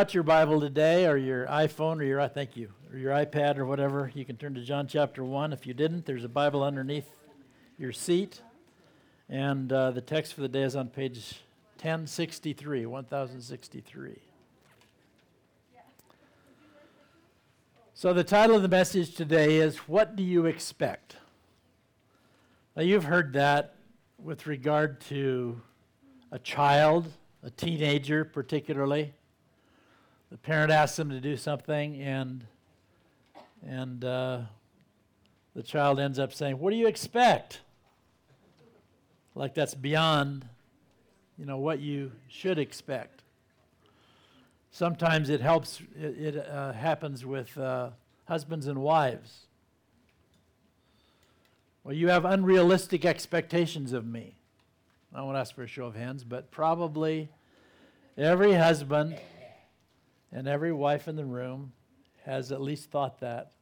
Got your Bible today, or your iPhone, or your thank you, or your iPad, or whatever. You can turn to John chapter one. If you didn't, there's a Bible underneath your seat, and uh, the text for the day is on page 1063, 1063. So the title of the message today is "What Do You Expect?" Now you've heard that with regard to a child, a teenager, particularly the parent asks them to do something, and and uh, the child ends up saying, "What do you expect?" Like that's beyond, you know, what you should expect. Sometimes it helps. It, it uh, happens with uh, husbands and wives. Well, you have unrealistic expectations of me. I won't ask for a show of hands, but probably every husband and every wife in the room has at least thought that.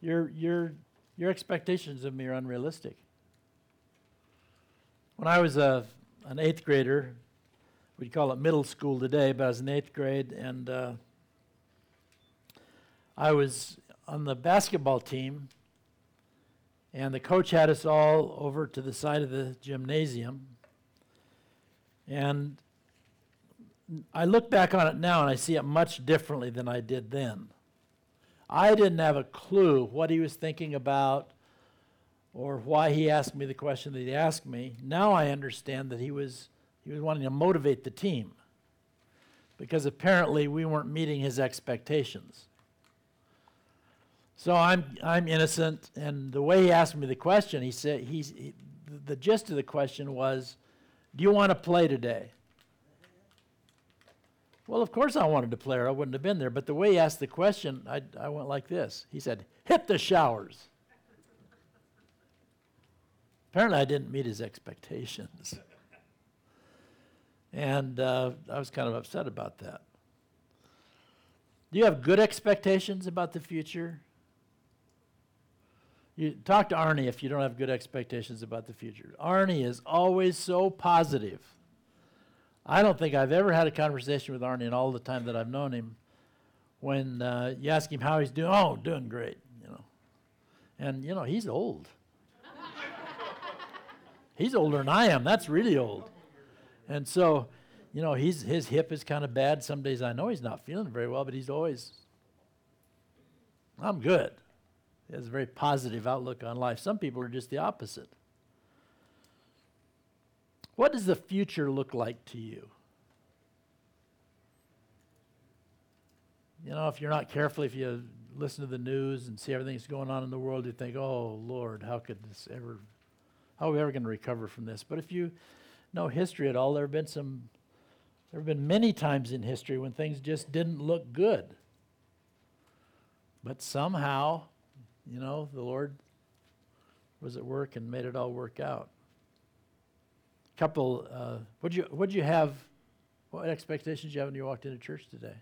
Your, your, your expectations of me are unrealistic. When I was a, an eighth grader, we'd call it middle school today, but I was in eighth grade, and uh, I was on the basketball team, and the coach had us all over to the side of the gymnasium. And I look back on it now and I see it much differently than I did then. I didn't have a clue what he was thinking about or why he asked me the question that he asked me. Now I understand that he was he was wanting to motivate the team because apparently we weren't meeting his expectations. So I'm I'm innocent and the way he asked me the question, he said he's he, the gist of the question was, "Do you want to play today?" Well, of course I wanted to play or I wouldn't have been there. But the way he asked the question, I, I went like this. He said, hit the showers. Apparently I didn't meet his expectations. And uh, I was kind of upset about that. Do you have good expectations about the future? You talk to Arnie if you don't have good expectations about the future. Arnie is always so positive. I don't think I've ever had a conversation with Arnie in all the time that I've known him when uh, you ask him how he's doing. Oh, doing great, you know. And, you know, he's old. he's older than I am. That's really old. And so, you know, he's, his hip is kind of bad. Some days I know he's not feeling very well, but he's always, I'm good. He has a very positive outlook on life. Some people are just the opposite. What does the future look like to you? You know, if you're not careful, if you listen to the news and see everything that's going on in the world, you think, oh, Lord, how could this ever, how are we ever going to recover from this? But if you know history at all, there have been some, there have been many times in history when things just didn't look good. But somehow, you know, the Lord was at work and made it all work out couple, uh, what'd you, what'd you have, what expectations you have when you walked into church today?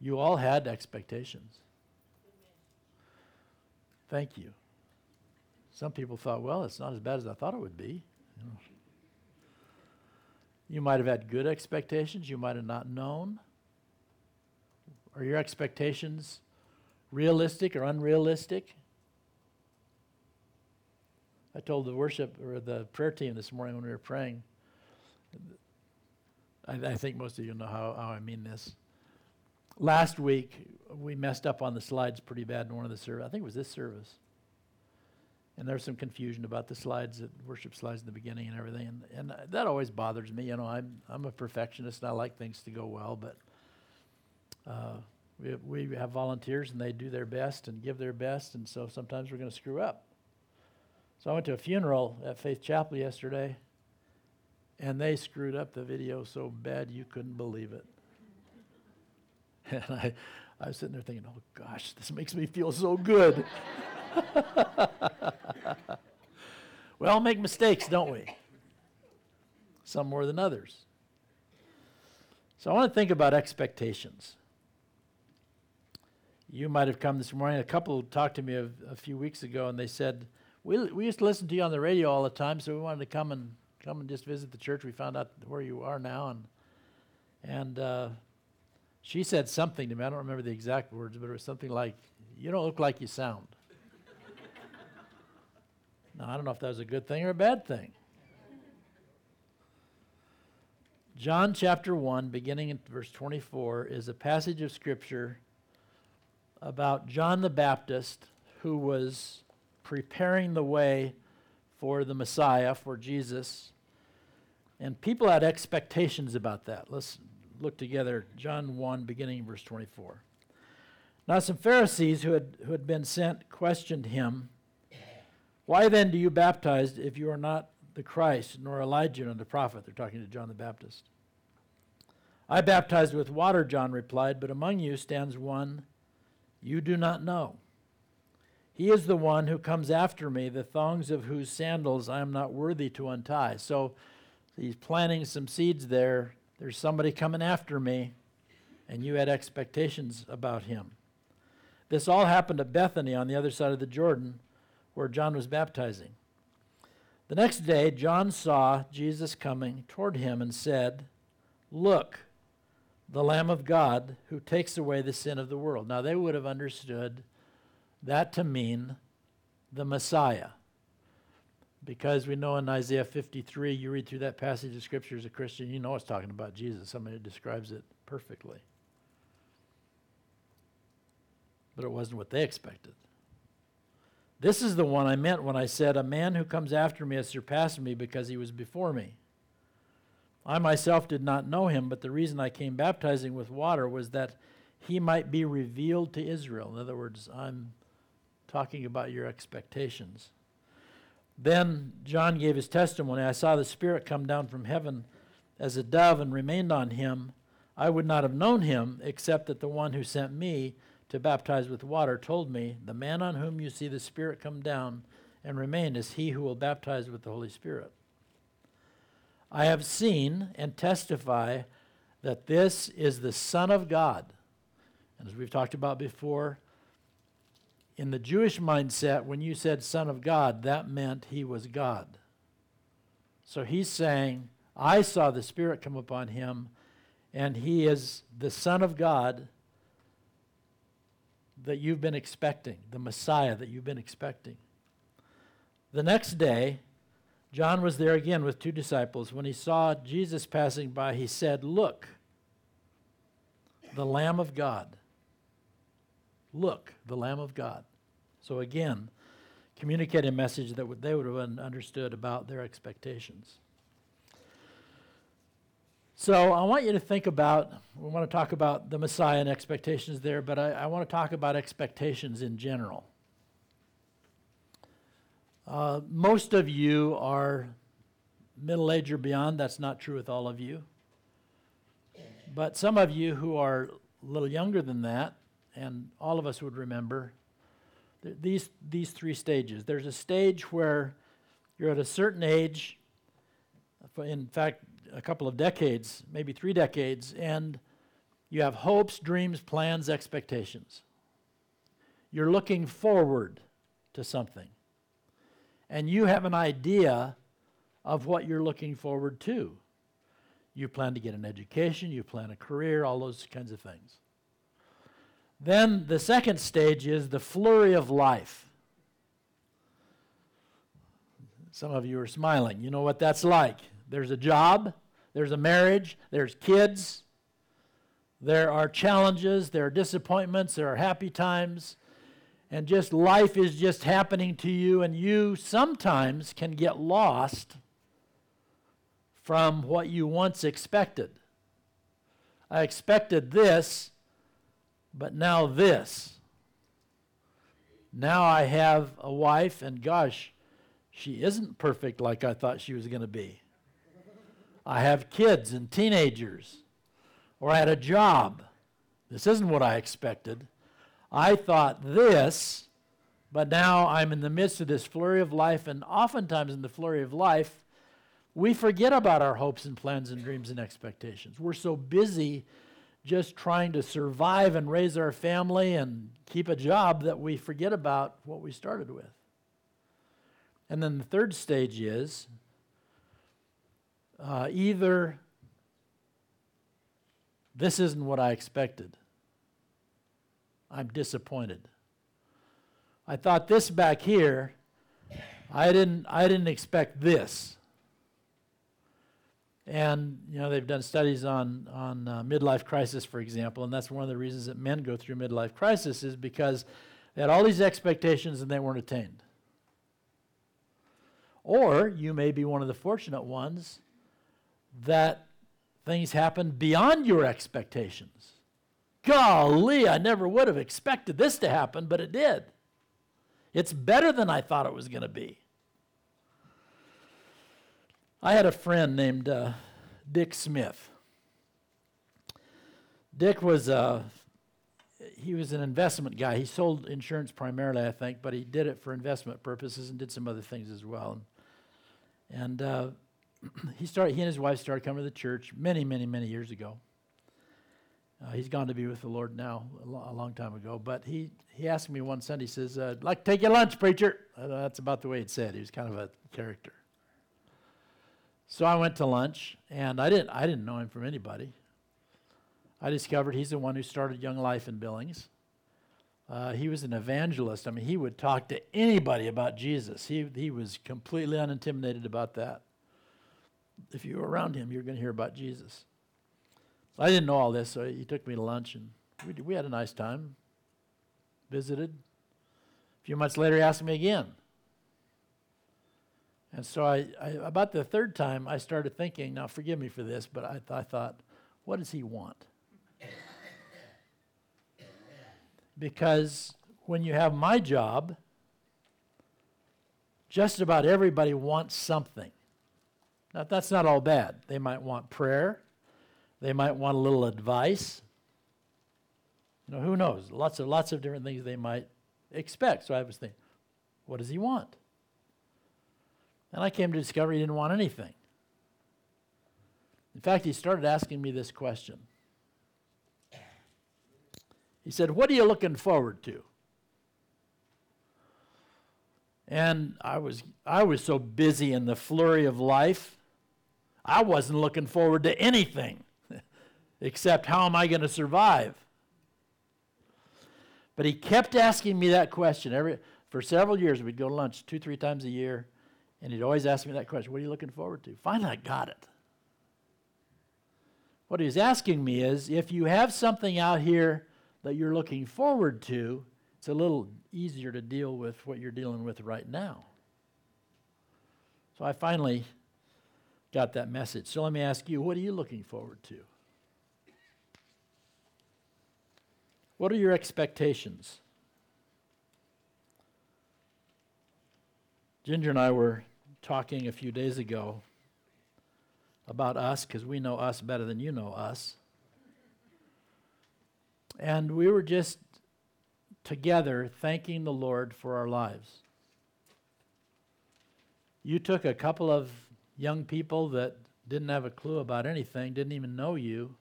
You all had expectations. Thank you. Some people thought, well, it's not as bad as I thought it would be. You, know. you might have had good expectations. You might have not known. Are your expectations realistic or unrealistic? I told the worship or the prayer team this morning when we were praying. I, I think most of you know how, how I mean this. Last week, we messed up on the slides pretty bad in one of the services. I think it was this service. And there was some confusion about the slides, the worship slides in the beginning and everything. And, and that always bothers me. You know, I'm, I'm a perfectionist and I like things to go well, but uh, we, we have volunteers and they do their best and give their best. And so sometimes we're going to screw up. So I went to a funeral at Faith Chapel yesterday, and they screwed up the video so bad you couldn't believe it. And I, I was sitting there thinking, oh gosh, this makes me feel so good. we all make mistakes, don't we? Some more than others. So I want to think about expectations. You might have come this morning. A couple talked to me a, a few weeks ago, and they said, we, we used to listen to you on the radio all the time, so we wanted to come and come and just visit the church. We found out where you are now, and and uh, she said something to me. I don't remember the exact words, but it was something like, "You don't look like you sound." now I don't know if that was a good thing or a bad thing. John chapter 1, beginning in verse 24, is a passage of Scripture about John the Baptist who was preparing the way for the Messiah, for Jesus. And people had expectations about that. Let's look together. John 1, beginning verse 24. Now, some Pharisees who had, who had been sent questioned him, Why then do you baptize if you are not the Christ, nor Elijah, nor the prophet. They're talking to John the Baptist. I baptized with water, John replied, but among you stands one you do not know. He is the one who comes after me, the thongs of whose sandals I am not worthy to untie. So he's planting some seeds there. There's somebody coming after me, and you had expectations about him. This all happened at Bethany on the other side of the Jordan, where John was baptizing. The next day, John saw Jesus coming toward him and said, Look, the Lamb of God who takes away the sin of the world. Now, they would have understood that to mean the Messiah. Because we know in Isaiah 53, you read through that passage of Scripture as a Christian, you know it's talking about Jesus. Somebody describes it perfectly. But it wasn't what they expected. This is the one I meant when I said, A man who comes after me has surpassed me because he was before me. I myself did not know him, but the reason I came baptizing with water was that he might be revealed to Israel. In other words, I'm talking about your expectations. Then John gave his testimony I saw the Spirit come down from heaven as a dove and remained on him. I would not have known him except that the one who sent me to baptize with water, told me, The man on whom you see the Spirit come down and remain is he who will baptize with the Holy Spirit. I have seen and testify that this is the Son of God. And as we've talked about before, in the Jewish mindset, when you said Son of God, that meant he was God. So he's saying, I saw the Spirit come upon him, and he is the Son of God that you've been expecting, the Messiah that you've been expecting. The next day, John was there again with two disciples. When he saw Jesus passing by, he said, Look, the Lamb of God. Look, the Lamb of God. So again, communicate a message that they would have understood about their expectations. So I want you to think about, we want to talk about the Messiah and expectations there, but I, I want to talk about expectations in general. Uh, most of you are middle age or beyond. That's not true with all of you. But some of you who are a little younger than that, and all of us would remember these, these three stages. There's a stage where you're at a certain age. In fact, a couple of decades, maybe three decades, and you have hopes, dreams, plans, expectations. You're looking forward to something. And you have an idea of what you're looking forward to. You plan to get an education, you plan a career, all those kinds of things. Then the second stage is the flurry of life. Some of you are smiling. You know what that's like. There's a job, there's a marriage, there's kids, there are challenges, there are disappointments, there are happy times, and just life is just happening to you, and you sometimes can get lost from what you once expected. I expected this, but now this. Now I have a wife, and gosh, she isn't perfect like I thought she was going to be. I have kids and teenagers, or I had a job. This isn't what I expected. I thought this, but now I'm in the midst of this flurry of life, and oftentimes in the flurry of life, we forget about our hopes and plans and dreams and expectations. We're so busy just trying to survive and raise our family and keep a job that we forget about what we started with. And then the third stage is uh, either this isn't what I expected, I'm disappointed. I thought this back here, I didn't, I didn't expect this. And you know they've done studies on on uh, midlife crisis, for example, and that's one of the reasons that men go through midlife crisis is because they had all these expectations and they weren't attained. Or you may be one of the fortunate ones that things happen beyond your expectations. Golly, I never would have expected this to happen, but it did. It's better than I thought it was going to be. I had a friend named uh, Dick Smith. Dick was uh, he was an investment guy. He sold insurance primarily, I think, but he did it for investment purposes and did some other things as well. And, uh, he started. He and his wife started coming to the church many, many, many years ago. Uh, he's gone to be with the Lord now, a, a, long time ago. But he, he asked me one Sunday, he says, uh, I'd like to take you lunch, preacher. Uh, that's about the way it said. He was kind of a character. So I went to lunch, and I didn't, I didn't know him from anybody. I discovered he's the one who started Young Life in Billings. Uh, he was an evangelist. I mean, he would talk to anybody about Jesus. He, he was completely unintimidated about that. If you were around him, you were going to hear about Jesus. I didn't know all this, so he took me to lunch, and we, we had a nice time. Visited. A few months later, he asked me again. And so I, I, about the third time, I started thinking. Now, forgive me for this, but I, th- I thought, what does he want? Because when you have my job, just about everybody wants something. Now, that's not all bad. They might want prayer. They might want a little advice. You know, who knows? Lots of lots of different things they might expect. So I was thinking, what does he want? And I came to discover he didn't want anything. In fact, he started asking me this question. He said, What are you looking forward to? And I was, I was so busy in the flurry of life, I wasn't looking forward to anything except how am I going to survive? But he kept asking me that question every for several years. We'd go to lunch two, three times a year, and he'd always ask me that question: "What are you looking forward to?" Finally, I got it. What he's asking me is, if you have something out here that you're looking forward to, it's a little easier to deal with what you're dealing with right now. So I finally got that message. So let me ask you, what are you looking forward to? What are your expectations? Ginger and I were talking a few days ago about us because we know us better than you know us. And we were just together thanking the Lord for our lives. You took a couple of young people that didn't have a clue about anything, didn't even know you,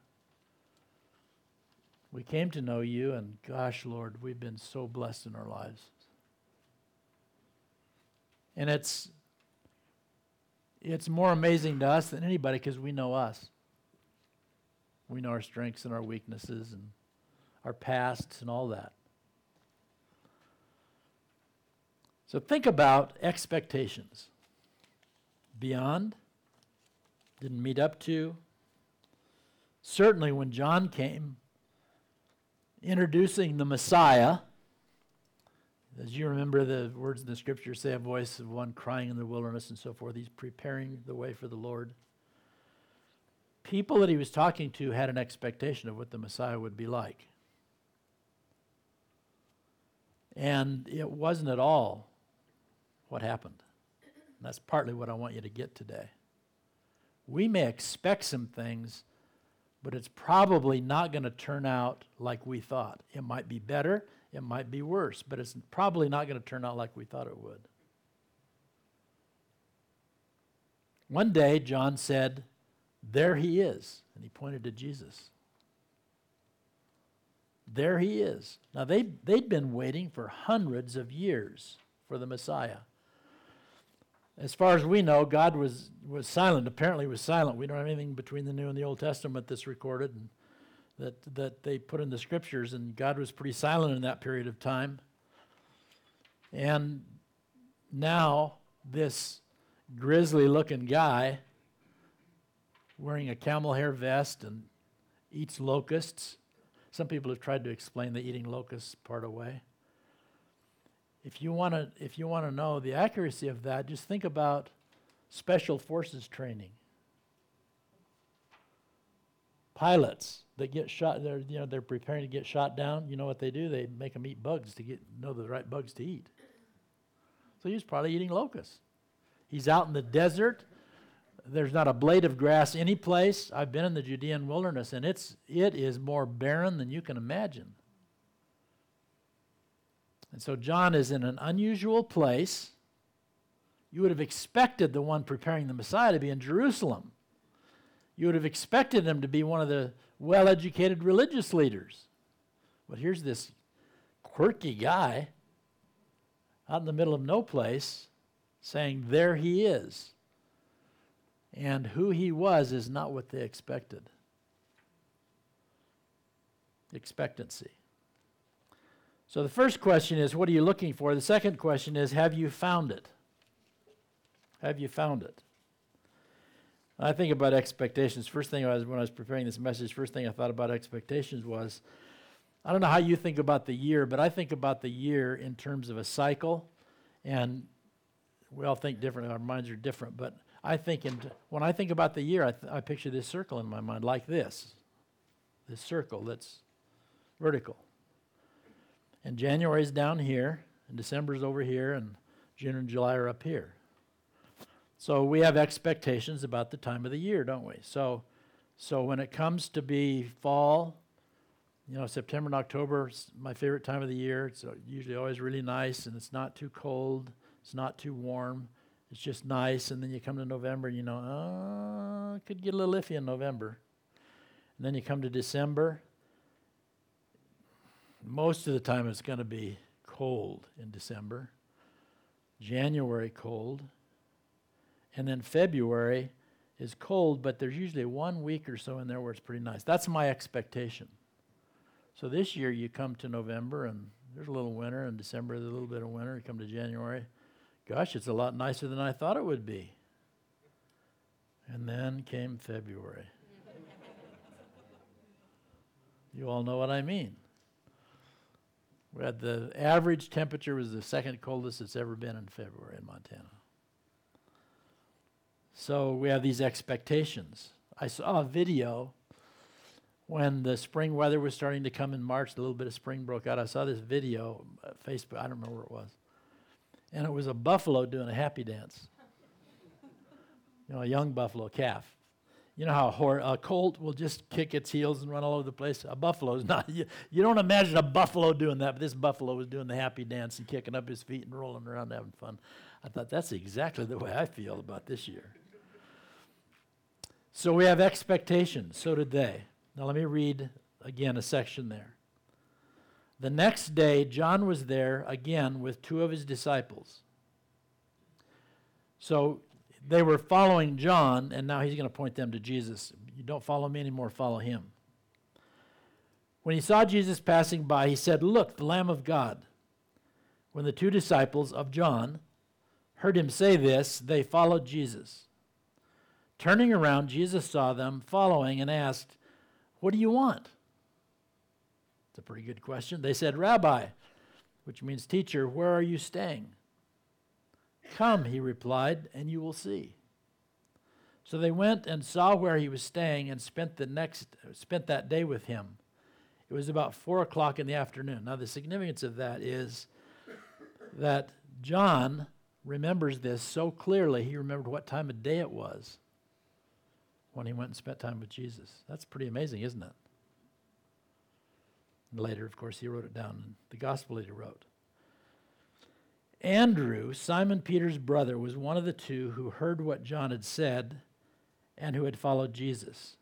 we came to know you, and gosh, Lord, we've been so blessed in our lives. And it's it's more amazing to us than anybody because we know us. We know our strengths and our weaknesses and our pasts and all that. So think about expectations. Beyond, didn't meet up to. Certainly, when John came, introducing the Messiah. As you remember, the words in the scripture say, a voice of one crying in the wilderness and so forth. He's preparing the way for the Lord. People that he was talking to had an expectation of what the Messiah would be like. And it wasn't at all what happened. And that's partly what I want you to get today. We may expect some things but it's probably not going to turn out like we thought. It might be better, it might be worse, but it's probably not going to turn out like we thought it would. One day, John said, There he is. And he pointed to Jesus. There he is. Now, they, they'd been waiting for hundreds of years for the Messiah. As far as we know, God was, was silent. Apparently, was silent. We don't have anything between the New and the Old Testament that's recorded and that, that they put in the scriptures, and God was pretty silent in that period of time. And now, this grizzly looking guy wearing a camel hair vest and eats locusts. Some people have tried to explain the eating locusts part away. If you want to if you want to know the accuracy of that, just think about special forces training. Pilots that get shot they're you know they're preparing to get shot down, you know what they do? They make them eat bugs to get know the right bugs to eat. So he's probably eating locusts. He's out in the desert. There's not a blade of grass any place. I've been in the Judean wilderness and it's it is more barren than you can imagine. And so John is in an unusual place. You would have expected the one preparing the Messiah to be in Jerusalem. You would have expected him to be one of the well educated religious leaders. But here's this quirky guy out in the middle of no place saying, There he is. And who he was is not what they expected. Expectancy. So the first question is, what are you looking for? The second question is, have you found it? Have you found it? I think about expectations. First thing I was when I was preparing this message, first thing I thought about expectations was I don't know how you think about the year, but I think about the year in terms of a cycle. And we all think different, our minds are different, but I think in, when I think about the year, I, th- I picture this circle in my mind like this this circle that's vertical. And January is down here, and December is over here, and June and July are up here. So we have expectations about the time of the year, don't we? So, so when it comes to be fall, you know, September and October is my favorite time of the year. It's uh, usually always really nice, and it's not too cold, it's not too warm. It's just nice, and then you come to November, and you know, oh, it could get a little iffy in November. And then you come to December, most of the time it's going to be cold in December. January, cold. And then February is cold, but there's usually one week or so in there where it's pretty nice. That's my expectation. So this year you come to November and there's a little winter, and December there's a little bit of winter. You come to January, gosh, it's a lot nicer than I thought it would be. And then came February. you all know what I mean. We had the average temperature was the second coldest it's ever been in February in Montana. So we have these expectations. I saw a video when the spring weather was starting to come in March, a little bit of spring broke out. I saw this video, uh, Facebook, I don't remember where it was. And it was a buffalo doing a happy dance. you know, a young buffalo calf. You know how a, hor- a colt will just kick its heels and run all over the place? A buffalo is not. You, you don't imagine a buffalo doing that, but this buffalo was doing the happy dance and kicking up his feet and rolling around having fun. I thought that's exactly the way I feel about this year. So we have expectations. So did they. Now let me read again a section there. The next day, John was there again with two of his disciples. So they were following John, and now he's going to point them to Jesus. You don't follow me anymore, follow him. When he saw Jesus passing by, he said, Look, the Lamb of God. When the two disciples of John heard him say this, they followed Jesus. Turning around, Jesus saw them following and asked, What do you want? It's a pretty good question. They said, Rabbi, which means teacher, where are you staying? Come, he replied, and you will see. So they went and saw where he was staying and spent the next spent that day with him. It was about four o'clock in the afternoon. Now the significance of that is that John remembers this so clearly. He remembered what time of day it was when he went and spent time with Jesus. That's pretty amazing, isn't it? Later, of course, he wrote it down in the gospel that he wrote. Andrew, Simon Peter's brother, was one of the two who heard what John had said and who had followed Jesus.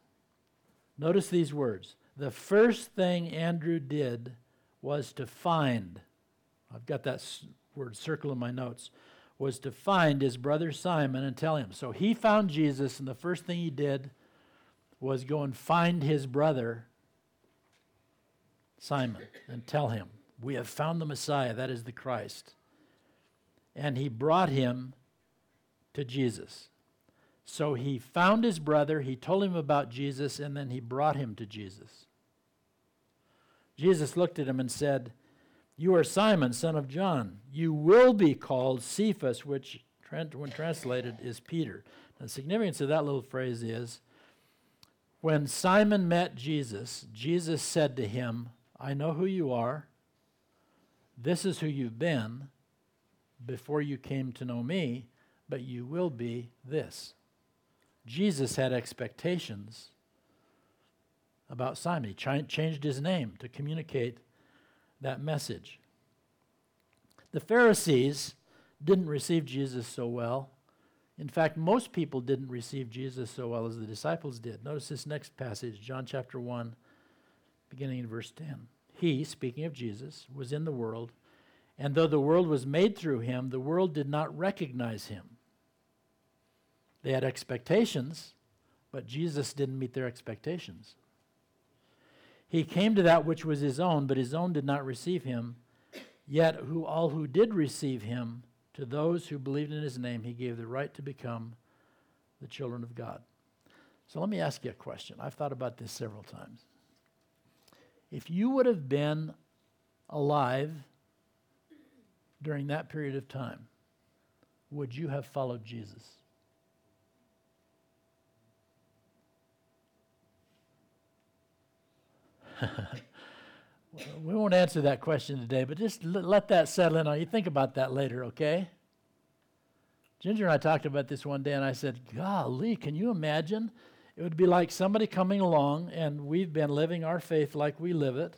Notice these words. The first thing Andrew did was to find, I've got that word circle in my notes, was to find his brother Simon and tell him. So he found Jesus, and the first thing he did was go and find his brother Simon and tell him, We have found the Messiah, that is the Christ. And he brought him to Jesus. So he found his brother, he told him about Jesus, and then he brought him to Jesus. Jesus looked at him and said, You are Simon, son of John. You will be called Cephas, which, when translated, is Peter. The significance of that little phrase is when Simon met Jesus, Jesus said to him, I know who you are. This is who you've been before you came to know me, but you will be this. Jesus had expectations about Simon. He ch- changed his name to communicate that message. The Pharisees didn't receive Jesus so well. In fact, most people didn't receive Jesus so well as the disciples did. Notice this next passage, John chapter 1, beginning in verse 10. He, speaking of Jesus, was in the world, and though the world was made through him, the world did not recognize him. They had expectations, but Jesus didn't meet their expectations. He came to that which was his own, but his own did not receive him. Yet who all who did receive him, to those who believed in his name, he gave the right to become the children of God. So let me ask you a question. I've thought about this several times. If you would have been alive during that period of time, would you have followed Jesus? we won't answer that question today, but just let that settle in on you. Think about that later, okay? Ginger and I talked about this one day, and I said, Golly, can you imagine? It would be like somebody coming along, and we've been living our faith like we live it,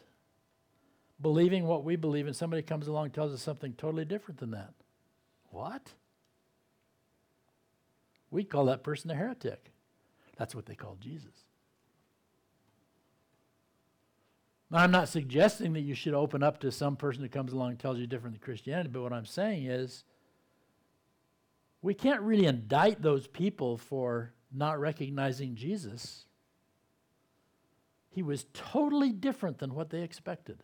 believing what we believe, and somebody comes along and tells us something totally different than that. What? We'd call that person a heretic. That's what they called Jesus. Now, I'm not suggesting that you should open up to some person who comes along and tells you different than Christianity, but what I'm saying is we can't really indict those people for not recognizing Jesus. He was totally different than what they expected.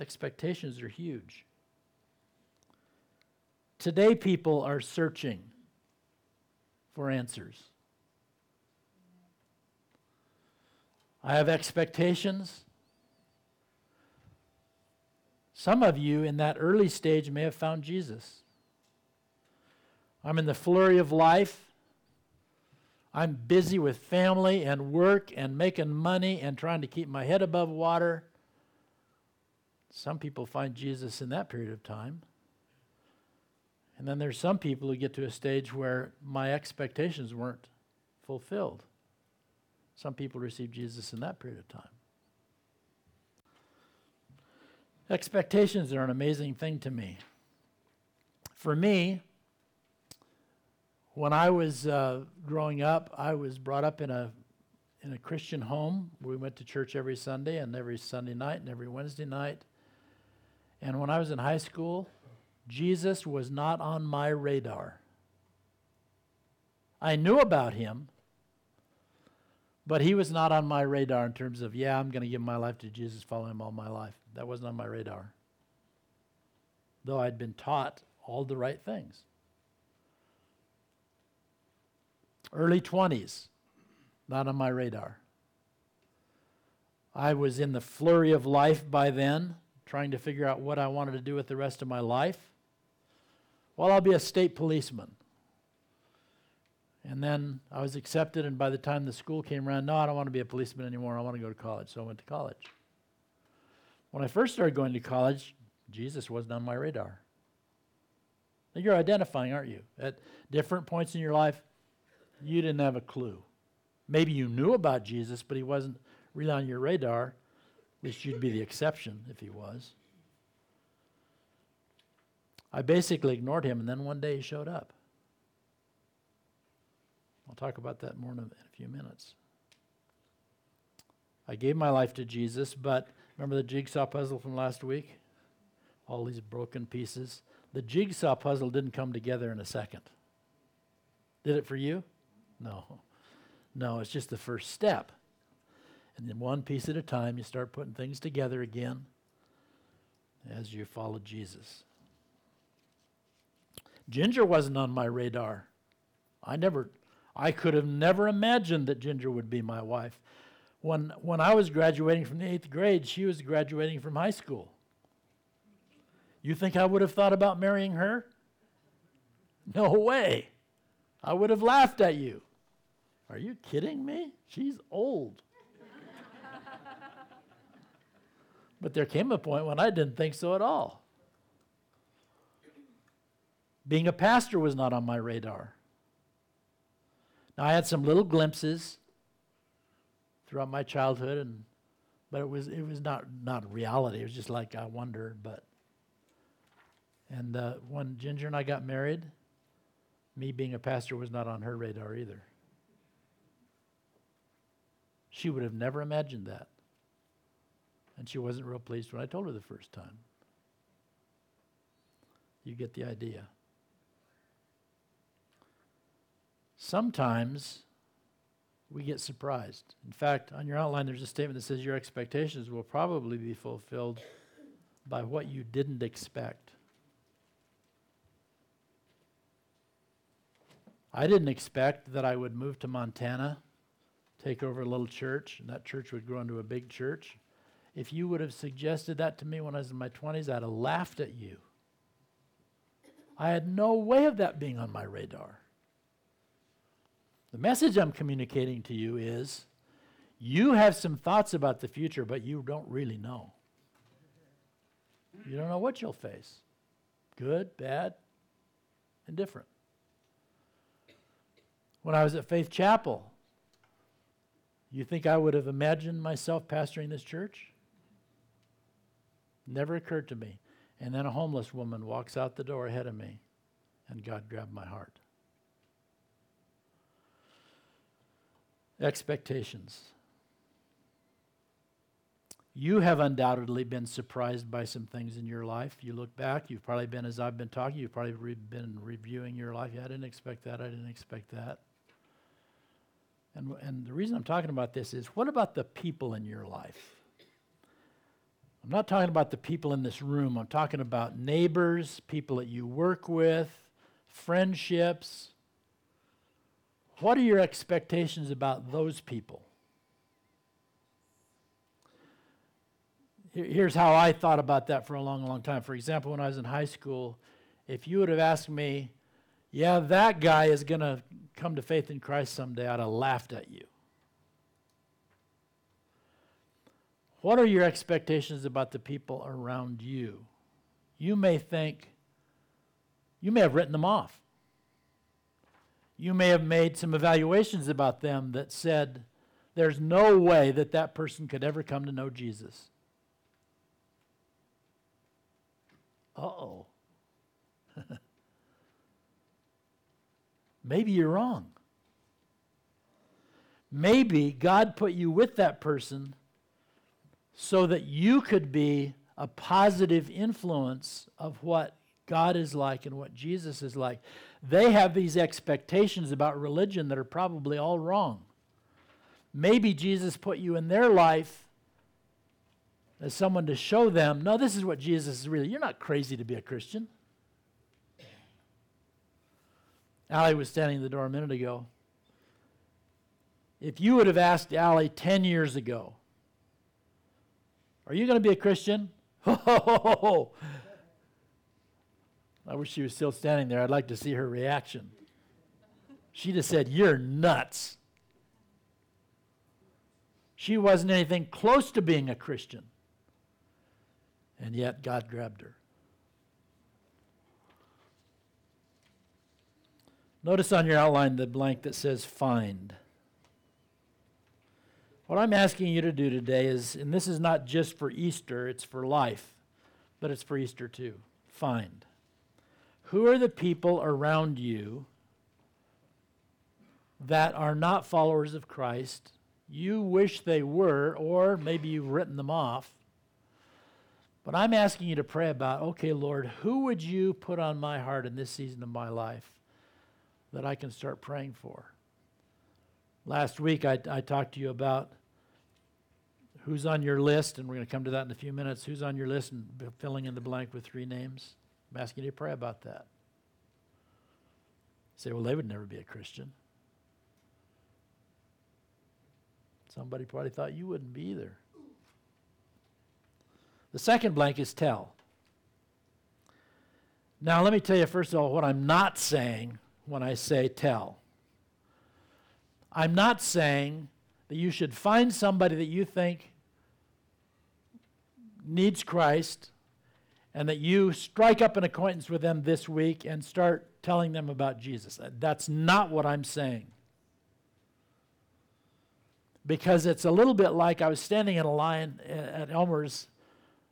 Expectations are huge. Today, people are searching for answers. I have expectations. Some of you in that early stage may have found Jesus. I'm in the flurry of life. I'm busy with family and work and making money and trying to keep my head above water. Some people find Jesus in that period of time. And then there's some people who get to a stage where my expectations weren't fulfilled. Some people receive Jesus in that period of time. Expectations are an amazing thing to me. For me, when I was uh, growing up, I was brought up in a in a Christian home. We went to church every Sunday and every Sunday night and every Wednesday night. And when I was in high school, Jesus was not on my radar. I knew about him, but he was not on my radar in terms of, yeah, I'm going to give my life to Jesus, follow him all my life. That wasn't on my radar. Though I'd been taught all the right things. Early 20s, not on my radar. I was in the flurry of life by then, trying to figure out what I wanted to do with the rest of my life. Well, I'll be a state policeman. And then I was accepted, and by the time the school came around, no, I don't want to be a policeman anymore. I want to go to college. So I went to college. When I first started going to college, Jesus wasn't on my radar. You're identifying, aren't you? At different points in your life, you didn't have a clue. Maybe you knew about Jesus, but he wasn't really on your radar. Least you'd be the exception if he was. I basically ignored him, and then one day he showed up. I'll talk about that more in a few minutes. I gave my life to Jesus, but remember the jigsaw puzzle from last week? all these broken pieces. The jigsaw puzzle didn't come together in a second. Did it for you? No. No, it's just the first step. And then one piece at a time, you start putting things together again as you follow Jesus. Ginger wasn't on my radar. I never, I could have never imagined that Ginger would be my wife. When, when I was graduating from the eighth grade, she was graduating from high school. You think I would have thought about marrying her? No way. I would have laughed at you. Are you kidding me? She's old. But there came a point when I didn't think so at all. Being a pastor was not on my radar. Now, I had some little glimpses throughout my childhood, and but it was it was not not reality. It was just like I wonder, But and uh, when Ginger and I got married, me being a pastor was not on her radar either. She would have never imagined that, and she wasn't real pleased when I told her the first time. You get the idea. Sometimes we get surprised. In fact, on your outline, there's a statement that says your expectations will probably be fulfilled by what you didn't expect. I didn't expect that I would move to Montana, take over a little church, and that church would grow into a big church. If you would have suggested that to me when I was in my 20s, I'd have laughed at you. I had no way of that being on my radar. The message I'm communicating to you is you have some thoughts about the future, but you don't really know. You don't know what you'll face good, bad, indifferent. When I was at Faith Chapel, you think I would have imagined myself pastoring this church? Never occurred to me. And then a homeless woman walks out the door ahead of me, and God grabbed my heart. expectations. You have undoubtedly been surprised by some things in your life. You look back, you've probably been, as I've been talking, you've probably re- been reviewing your life. Yeah, I didn't expect that, I didn't expect that. And, and the reason I'm talking about this is what about the people in your life? I'm not talking about the people in this room, I'm talking about neighbors, people that you work with, friendships, what are your expectations about those people? Here's how I thought about that for a long, long time. For example, when I was in high school, if you would have asked me, yeah, that guy is going to come to faith in Christ someday, I'd have laughed at you. What are your expectations about the people around you? You may think, you may have written them off you may have made some evaluations about them that said there's no way that that person could ever come to know Jesus. Uh oh. Maybe you're wrong. Maybe God put you with that person so that you could be a positive influence of what God is like and what Jesus is like. They have these expectations about religion that are probably all wrong. Maybe Jesus put you in their life as someone to show them, no, this is what Jesus is really. You're not crazy to be a Christian. Allie was standing in the door a minute ago. If you would have asked Allie 10 years ago, are you going to be a Christian? I wish she was still standing there. I'd like to see her reaction. She just said, You're nuts. She wasn't anything close to being a Christian. And yet God grabbed her. Notice on your outline the blank that says find. What I'm asking you to do today is, and this is not just for Easter, it's for life, but it's for Easter too. Find. Who are the people around you that are not followers of Christ? You wish they were, or maybe you've written them off. But I'm asking you to pray about okay, Lord, who would you put on my heart in this season of my life that I can start praying for? Last week, I, I talked to you about who's on your list, and we're going to come to that in a few minutes. Who's on your list and filling in the blank with three names? I'm asking you to pray about that. say, well, they would never be a Christian. Somebody probably thought you wouldn't be either. The second blank is tell. Now, let me tell you, first of all, what I'm not saying when I say tell. I'm not saying that you should find somebody that you think needs Christ and that you strike up an acquaintance with them this week and start telling them about Jesus. That's not what I'm saying. Because it's a little bit like I was standing in a line at Elmer's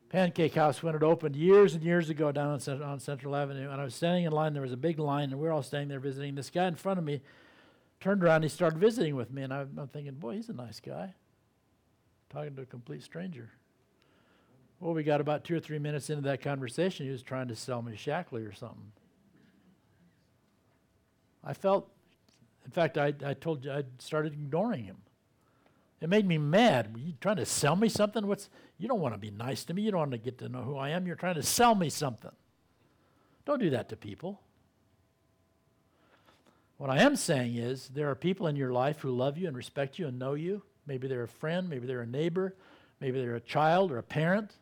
Pancake House when it opened years and years ago down on, on Central Avenue. And I was standing in line, there was a big line, and we were all standing there visiting. This guy in front of me turned around he started visiting with me. And I'm thinking, boy, he's a nice guy. Talking to a complete stranger. Well, we got about two or three minutes into that conversation. He was trying to sell me Shaklee or something. I felt, in fact, I, I told you I started ignoring him. It made me mad. Were you trying to sell me something? What's you don't want to be nice to me. You don't want to get to know who I am. You're trying to sell me something. Don't do that to people. What I am saying is there are people in your life who love you and respect you and know you. Maybe they're a friend, maybe they're a neighbor, maybe they're a child or a parent.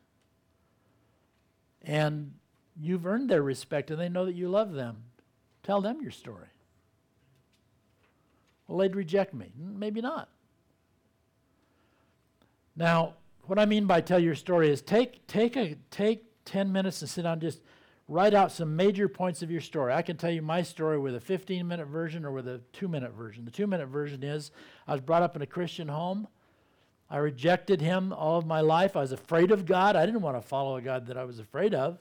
And you've earned their respect and they know that you love them. Tell them your story. Well, they'd reject me. Maybe not. Now, what I mean by tell your story is take, take, a, take 10 minutes and sit down and just write out some major points of your story. I can tell you my story with a 15 minute version or with a two minute version. The two minute version is I was brought up in a Christian home. I rejected him all of my life. I was afraid of God. I didn't want to follow a God that I was afraid of.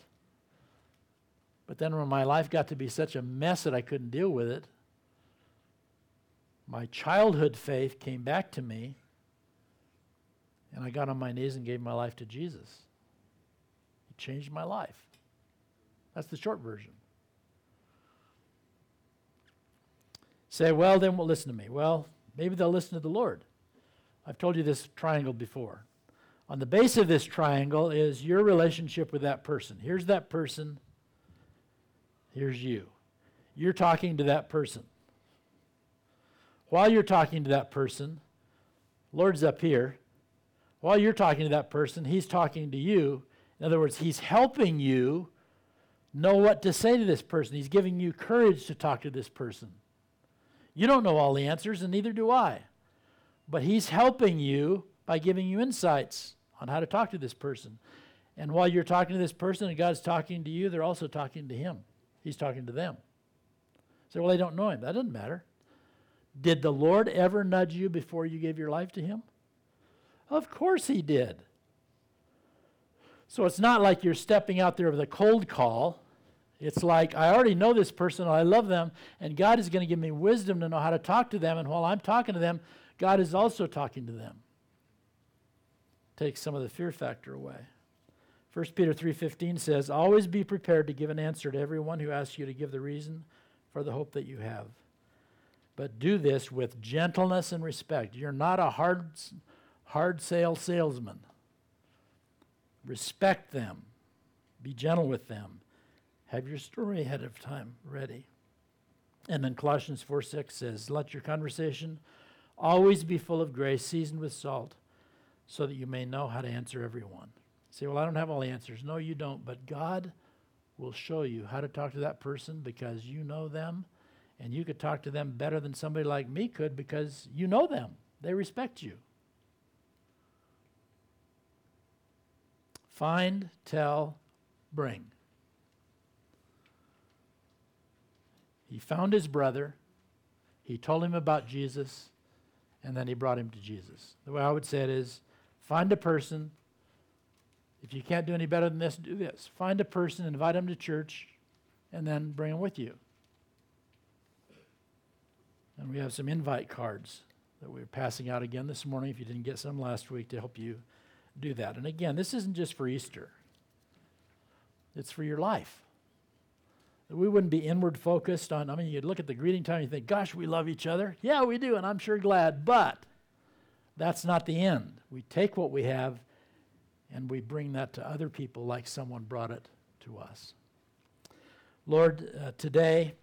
But then when my life got to be such a mess that I couldn't deal with it, my childhood faith came back to me and I got on my knees and gave my life to Jesus. He changed my life. That's the short version. Say, well, then well, listen to me. Well, maybe they'll listen to the Lord. I've told you this triangle before. On the base of this triangle is your relationship with that person. Here's that person. Here's you. You're talking to that person. While you're talking to that person, Lord's up here. While you're talking to that person, he's talking to you. In other words, he's helping you know what to say to this person. He's giving you courage to talk to this person. You don't know all the answers, and neither do I. But he's helping you by giving you insights on how to talk to this person. And while you're talking to this person and God's talking to you, they're also talking to him. He's talking to them. Say, well, they don't know him. That doesn't matter. Did the Lord ever nudge you before you gave your life to him? Of course he did. So it's not like you're stepping out there with a cold call. It's like, I already know this person, I love them, and God is going to give me wisdom to know how to talk to them. And while I'm talking to them, God is also talking to them. Takes some of the fear factor away. 1 Peter 3:15 says, "Always be prepared to give an answer to everyone who asks you to give the reason for the hope that you have. But do this with gentleness and respect. You're not a hard hard sale salesman. Respect them. Be gentle with them. Have your story ahead of time ready. And then Colossians 4 6 says, Let your conversation always be full of grace, seasoned with salt, so that you may know how to answer everyone. say, Well, I don't have all the answers. No, you don't. But God will show you how to talk to that person because you know them, and you could talk to them better than somebody like me could because you know them. They respect you. Find, tell, bring. He found his brother, he told him about Jesus, and then he brought him to Jesus. The way I would say it is find a person. If you can't do any better than this, do this. Find a person, invite them to church, and then bring them with you. And we have some invite cards that we're passing out again this morning if you didn't get some last week to help you do that. And again, this isn't just for Easter. it's for your life. We wouldn't be inward focused on, I mean, you'd look at the greeting time and you think, gosh, we love each other. Yeah, we do, and I'm sure glad, but that's not the end. We take what we have and we bring that to other people like someone brought it to us. Lord, uh, today,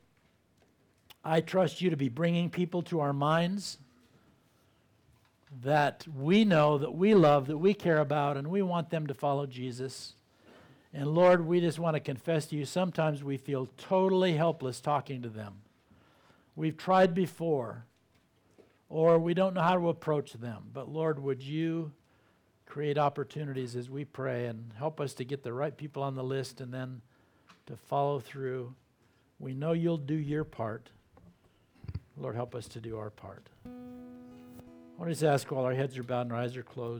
I trust you to be bringing people to our minds that we know, that we love, that we care about, and we want them to follow Jesus. And Lord, we just want to confess to you, sometimes we feel totally helpless talking to them. We've tried before, or we don't know how to approach them. But Lord, would you create opportunities as we pray and help us to get the right people on the list and then to follow through. We know you'll do your part. Lord, help us to do our part. I want to just ask while our heads are bowed and our eyes are closed.